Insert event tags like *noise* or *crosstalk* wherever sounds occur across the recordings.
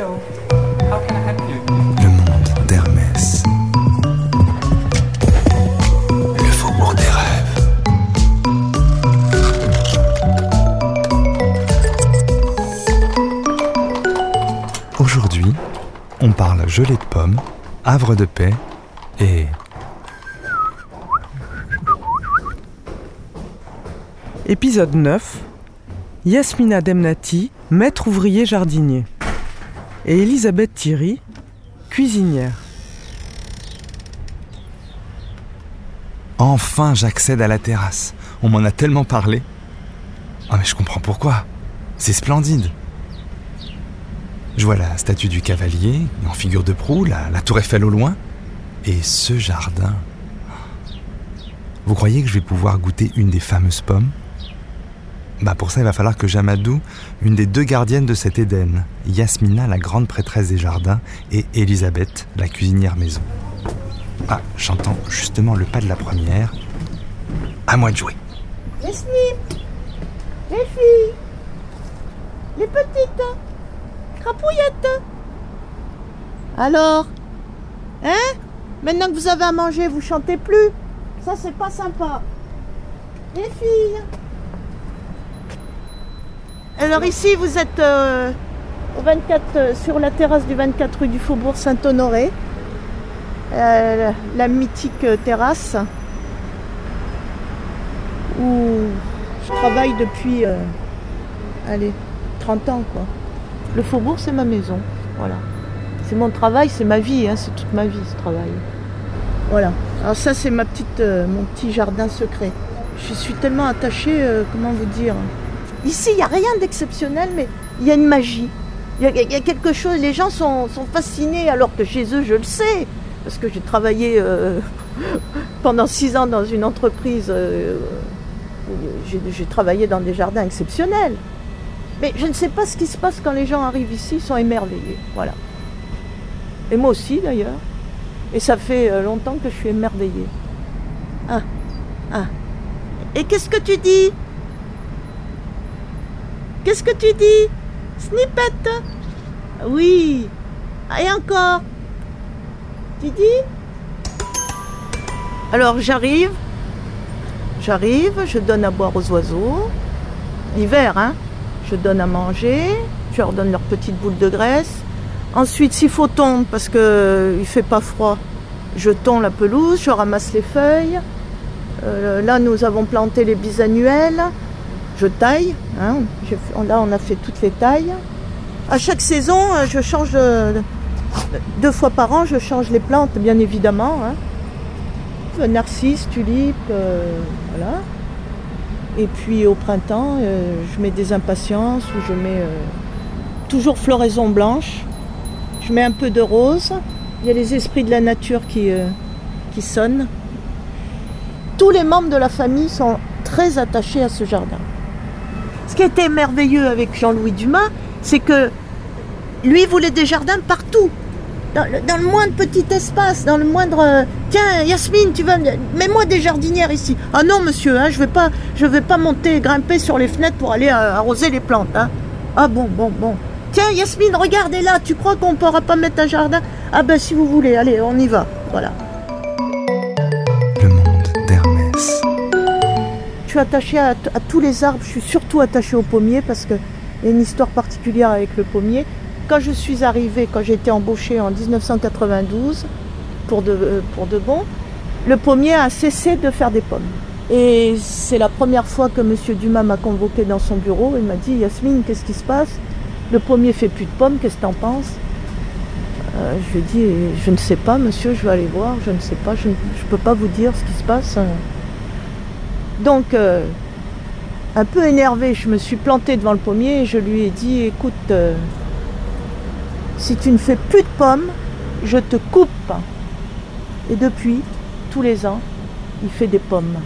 Le monde d'Hermès. Le faubourg des rêves. Aujourd'hui, on parle gelée de pommes, havre de paix et Épisode 9 Yasmina Demnati, maître ouvrier jardinier. Et Elisabeth Thierry, cuisinière. enfin j'accède à la terrasse. On m'en a tellement parlé. Ah mais je comprends pourquoi. C'est splendide. Je vois la statue du cavalier en figure de proue, la, la tour Eiffel au loin. Et ce jardin. Vous croyez que je vais pouvoir goûter une des fameuses pommes? Bah pour ça il va falloir que j'amadou une des deux gardiennes de cet Éden, Yasmina la grande prêtresse des jardins et Elisabeth la cuisinière maison. Ah, j'entends justement le pas de la première. À moi de jouer. Les snips Les filles Les petites Crapouillettes Alors Hein? Maintenant que vous avez à manger, vous chantez plus? Ça, c'est pas sympa. Les filles Alors ici, vous êtes euh, au 24, euh, sur la terrasse du 24 rue du Faubourg Saint-Honoré. Euh, la mythique terrasse où je travaille depuis, allez, 30 ans quoi. Le faubourg c'est ma maison, voilà. C'est mon travail, c'est ma vie, hein, c'est toute ma vie ce travail. Voilà. Alors ça c'est ma petite, mon petit jardin secret. Je suis tellement attachée, comment vous dire. Ici il n'y a rien d'exceptionnel, mais il y a une magie. Il y, a- quelque chose, les gens sont, fascinés alors que chez eux je le sais, parce que j'ai travaillé euh, *laughs* pendant six ans dans une entreprise. euh, j'ai travaillé dans des jardins exceptionnels. Mais je ne sais pas ce qui se passe quand les gens arrivent ici, ils sont émerveillés. Voilà. Et moi aussi d'ailleurs. Et ça fait euh, longtemps que je suis émerveillée. Ah, ah. Et qu'est-ce que tu dis? Qu'est-ce que tu dis? Snippet Oui. Et encore Tu dis? Alors j'arrive, J'arrive, je donne à boire aux oiseaux. L'hiver, hein. Je donne à manger. Je leur donne leurs petites boules de graisse. Ensuite, s'il faut tondre, parce que il fait pas froid, je tonds la pelouse, je ramasse les feuilles. Euh, là, nous avons planté les bisannuels. Je taille. hein. Là, on a fait toutes les tailles. À chaque saison, euh, je change de- deux fois par an, je change les plantes, bien évidemment. hein. Euh, narcisse, tulipe, euh, voilà. Et puis au printemps, euh, je mets des impatiences ou je mets euh, toujours floraison blanche. Je mets un peu de rose. Il y a les esprits de la nature euh, qui sonnent. Tous les membres de la famille sont très attachés à ce jardin. Ce qui était merveilleux avec Jean-Louis Dumas, c'est que lui voulait des jardins partout dans le, moindre petit espace, dans le moindre. euh, Tiens, Yasmine, tu vas. me- Mets-moi des jardinières ici. Ah non, monsieur, hein, je vais pas, je vais pas monter, grimper sur les fenêtres pour aller euh, arroser les plantes. Hein. Ah bon, bon, bon. Tiens, Yasmine, regardez là. Tu crois qu'on pourra pas mettre un jardin? Ah ben, si vous voulez, allez, on y va. Voilà. Je suis attachée à, tous les arbres. Je suis surtout attachée au pommier parce qu'il y a une histoire particulière avec le pommier. Quand je suis arrivée, quand j'ai été embauchée en 1992 pour de, euh, pour de bon, le pommier a cessé de faire des pommes. Et c'est la première fois que M. Dumas m'a convoqué dans son bureau. Il m'a dit Yasmine, qu'est-ce qui se passe? Le pommier fait plus de pommes, qu'est-ce que tu en penses? Euh, Je lui ai dit Je ne sais pas, monsieur, je vais aller voir. Je ne sais pas, je ne je peux pas vous dire ce qui se passe. Donc, euh, un peu énervée, je me suis plantée devant le pommier et je lui ai dit Écoute, euh, si tu ne fais plus de pommes, je te coupe. Et depuis, tous les ans, il fait des pommes.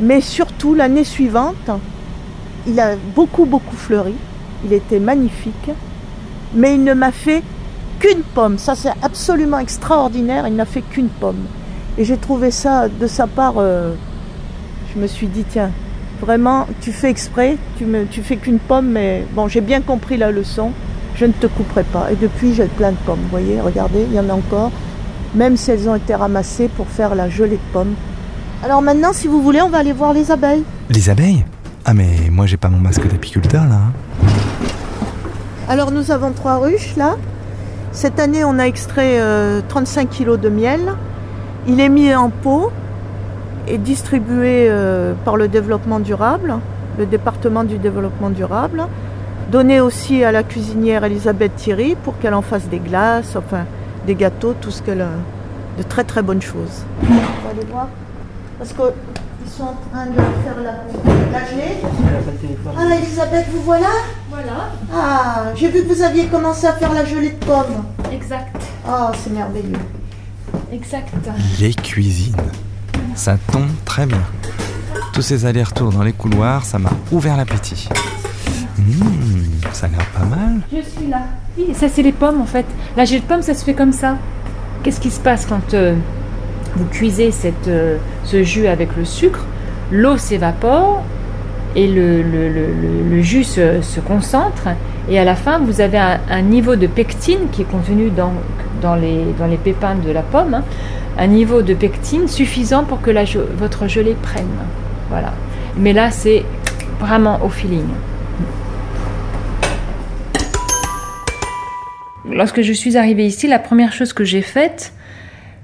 Mais surtout, l'année suivante, il a beaucoup, beaucoup fleuri. Il était magnifique. Mais il ne m'a fait qu'une pomme. Ça, c'est absolument extraordinaire. Il n'a fait qu'une pomme. Et j'ai trouvé ça de sa part. euh, je me suis dit, tiens, vraiment, tu fais exprès, tu, me, tu fais qu'une pomme, mais bon, j'ai bien compris la leçon. je ne te couperai pas. Et depuis, j'ai plein de pommes. Vous voyez, regardez, il y en a encore. Même si elles ont été ramassées pour faire la gelée de pommes. Alors maintenant, si vous voulez, on va aller voir les abeilles. Les abeilles? Ah mais moi j'ai pas mon masque d'apiculteur là. hein. Alors nous avons trois ruches là. Cette année, on a extrait euh, 35 kilos de miel. Il est mis en pot et distribué euh, par le développement durable, le département du développement durable. Donné aussi à la cuisinière Elisabeth Thierry pour qu'elle en fasse des glaces, enfin des gâteaux, tout ce qu'elle a de très très bonnes choses. On va aller voir parce qu'ils sont en train de faire la, la gelée. Ah Elisabeth, vous voilà? Voilà, Ah, j'ai vu que vous aviez commencé à faire la gelée de pommes. exact, Oh, c'est merveilleux. exact. Les cuisines. Ça tombe très bien. Tous ces allers-retours dans les couloirs, ça m'a ouvert l'appétit. Mmh, ça a l'air pas mal. Je suis là. Oui, ça c'est les pommes en fait. La gelée de pommes, ça se fait comme ça. Qu'est-ce qui se passe quand euh, vous cuisez euh, ce jus avec le sucre? L'eau s'évapore et le, jus se, concentre. Et à la fin, vous avez un, niveau de pectine qui est contenu dans, dans, les, dans les pépins de la pomme. hein. Un niveau de pectine suffisant pour que votre gelée prenne. Voilà. Mais là, c'est vraiment au feeling. Lorsque je suis arrivée ici, la première chose que j'ai faite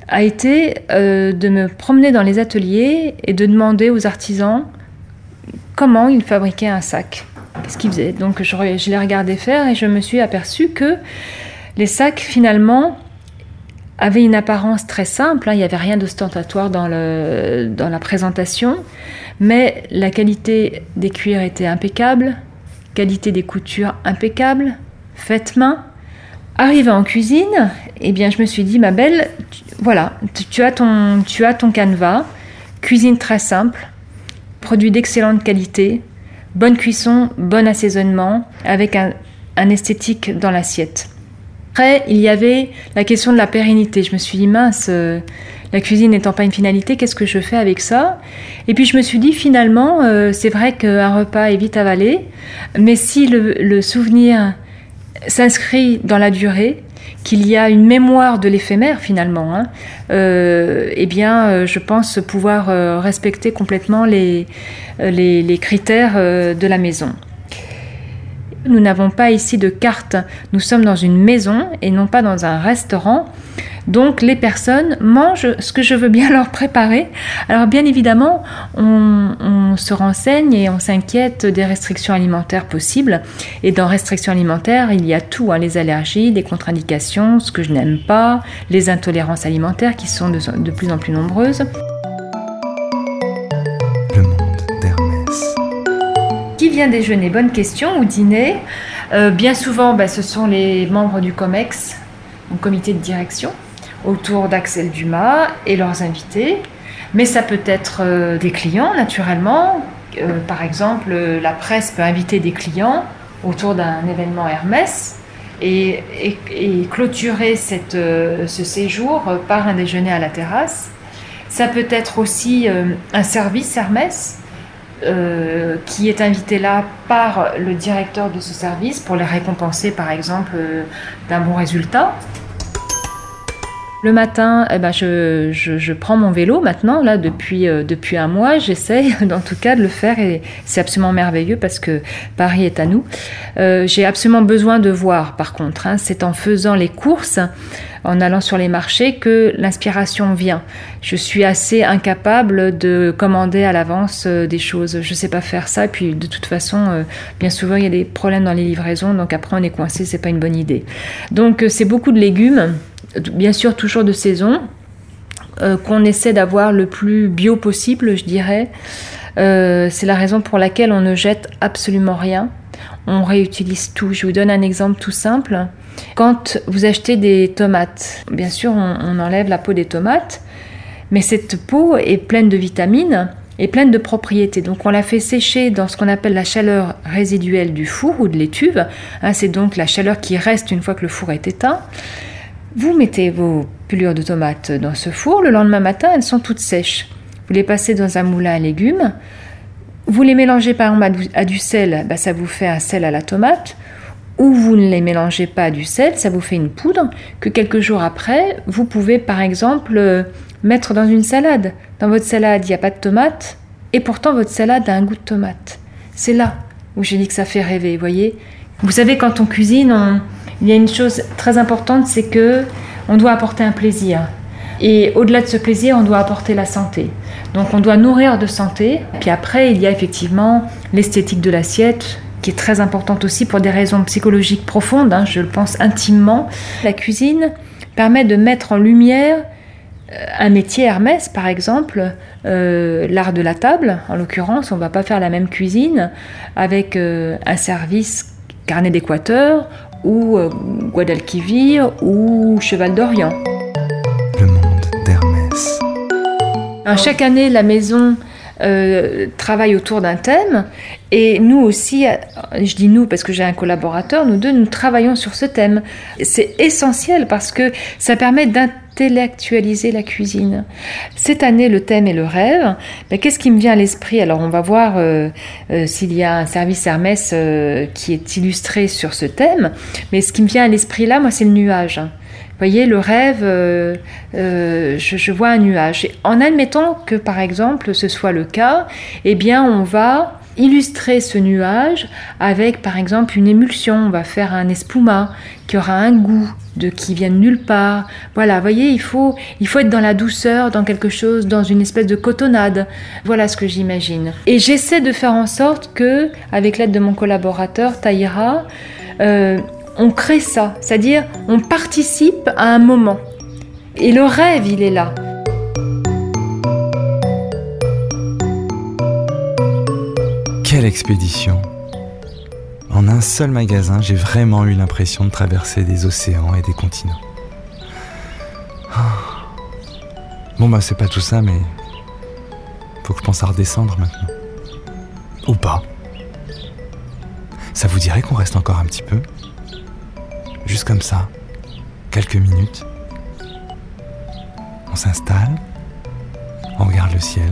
a été euh, de me promener dans les ateliers et de demander aux artisans comment ils fabriquaient un sac. Qu'est-ce qu'ils faisaient? Donc je, je les regardais faire et je me suis aperçue que les sacs finalement avaient une apparence très simple, hein, il n'y avait rien d'ostentatoire dans, la présentation, mais la qualité des cuirs était impeccable, qualité des coutures impeccable, faites main. Arrivé en cuisine, eh bien, je me suis dit, ma belle, tu- voilà, tu, as ton, tu as ton canevas, cuisine très simple, produit d'excellente qualité, bonne cuisson, bon assaisonnement, avec un esthétique dans l'assiette. Après, il y avait la question de la pérennité. Je me suis dit, mince, euh, la cuisine n'étant pas une finalité, qu'est-ce que je fais avec ça? Et puis je me suis dit, finalement, euh, c'est vrai qu'un repas est vite avalé, mais si le, souvenir s'inscrit dans la durée, qu'il y a une mémoire de l'éphémère finalement, hein, euh, eh bien, je pense pouvoir respecter complètement les, critères de la maison. Nous n'avons pas ici de carte, nous sommes dans une maison et non pas dans un restaurant. Donc les personnes mangent ce que je veux bien *laughs* leur préparer. Alors bien évidemment, on, se renseigne et on s'inquiète des restrictions alimentaires possibles. Et dans restrictions alimentaires, il y a tout, hein, les allergies, les contre-indications, ce que je n'aime pas, les intolérances alimentaires qui sont de plus en plus nombreuses. Déjeuner Bonne question ou dîner Euh, Bien souvent, bah, ce sont les membres du COMEX, donc comité de direction, autour d'Axel Dumas et leurs invités. Mais ça peut être euh, des clients, naturellement. Euh, par exemple, la presse peut inviter des clients autour d'un événement Hermès et, clôturer ce séjour par un déjeuner à la terrasse. Ça peut être aussi un service Hermès euh, qui est invité là par le directeur de ce service pour les récompenser par exemple euh, d'un bon résultat. Le matin, eh ben, je, prends mon vélo maintenant, là, depuis, euh, depuis un mois. J'essaye, *laughs* en tout cas, de le faire et c'est absolument merveilleux parce que Paris est à nous. Euh, J'ai absolument besoin de voir, par contre. hein. c'est en faisant les courses, en allant sur les marchés, que l'inspiration vient. Je suis assez incapable de commander à l'avance euh, des choses. Je sais pas faire ça. Puis, de toute façon, bien souvent, il y a des problèmes dans les livraisons. Donc, après, on est coincé. C'est pas une bonne idée. Donc, c'est beaucoup de légumes. Bien sûr, toujours de saison. euh, qu'on essaie d'avoir le plus bio possible, je dirais. Euh, c'est la raison pour laquelle on ne jette absolument rien. On réutilise tout. Je vous donne un exemple tout simple. Quand vous achetez des tomates, bien sûr, on, enlève la peau des tomates, mais cette peau est pleine de vitamines et pleine de propriétés. Donc on la fait sécher dans ce qu'on appelle la chaleur résiduelle du four ou de l'étuve. Hein, c'est donc la chaleur qui reste une fois que le four est éteint. Vous mettez vos pelures de tomates dans ce four. Le lendemain matin, elles sont toutes sèches. Vous les passez dans un moulin à légumes. Vous les mélangez par exemple à du, sel, bah, ça vous fait un sel à la tomate. ou vous ne les mélangez pas à du sel, ça vous fait une poudre que quelques jours après, vous pouvez par exemple euh, mettre dans une salade. Dans votre salade, il n'y a pas de tomate, et pourtant votre salade a un goût de tomate. C'est là où j'ai dit que ça fait rêver, vous voyez. Vous savez, quand on cuisine, il y a une chose très importante, c'est que on doit apporter un plaisir. Et au-delà de ce plaisir, on doit apporter la santé. Donc on doit nourrir de santé. Puis après, il y a effectivement l'esthétique de l'assiette, qui est très importante aussi pour des raisons psychologiques profondes, hein, je le pense intimement. La cuisine permet de mettre en lumière euh, un métier Hermès, par exemple, euh, l'art de la table, en l'occurrence, on ne va pas faire la même cuisine avec euh, un service carnet d'Équateur ou Guadalquivir ou Cheval d'Orient. Le monde d'Hermès. Chaque année, la maison travaille autour d'un thème et nous aussi, je dis nous parce que j'ai un collaborateur, nous deux, nous travaillons sur ce thème. C'est essentiel parce que ça permet d'intégrer intellectualiser la cuisine. Cette année, le thème est le rêve. Mais qu'est-ce qui me vient à l'esprit? Alors, on va voir euh, euh, s'il y a un service Hermès euh, qui est illustré sur ce thème. Mais ce qui me vient à l'esprit là, moi, c'est le nuage. Vous voyez, le rêve, je, je, vois un nuage. En admettant que, par exemple, ce soit le cas, eh bien, on va illustrer ce nuage avec par exemple une émulsion. On va faire un espuma qui aura un goût de qui vient de nulle part. Voilà, voyez, il faut, il faut être dans la douceur, dans quelque chose, dans une espèce de cotonnade. Voilà ce que j'imagine. Et j'essaie de faire en sorte que, avec l'aide de mon collaborateur Taïra, euh, on crée ça, c'est-à-dire on participe à un moment. Et le rêve, il est là. Quelle expédition En un seul magasin, j'ai vraiment eu l'impression de traverser des océans et des continents. Ah. Bon bah c'est pas tout ça, mais faut que je pense à redescendre maintenant. Ou pas. Ça vous dirait qu'on reste encore un petit peu? Juste comme ça, quelques minutes. On s'installe, on regarde le ciel.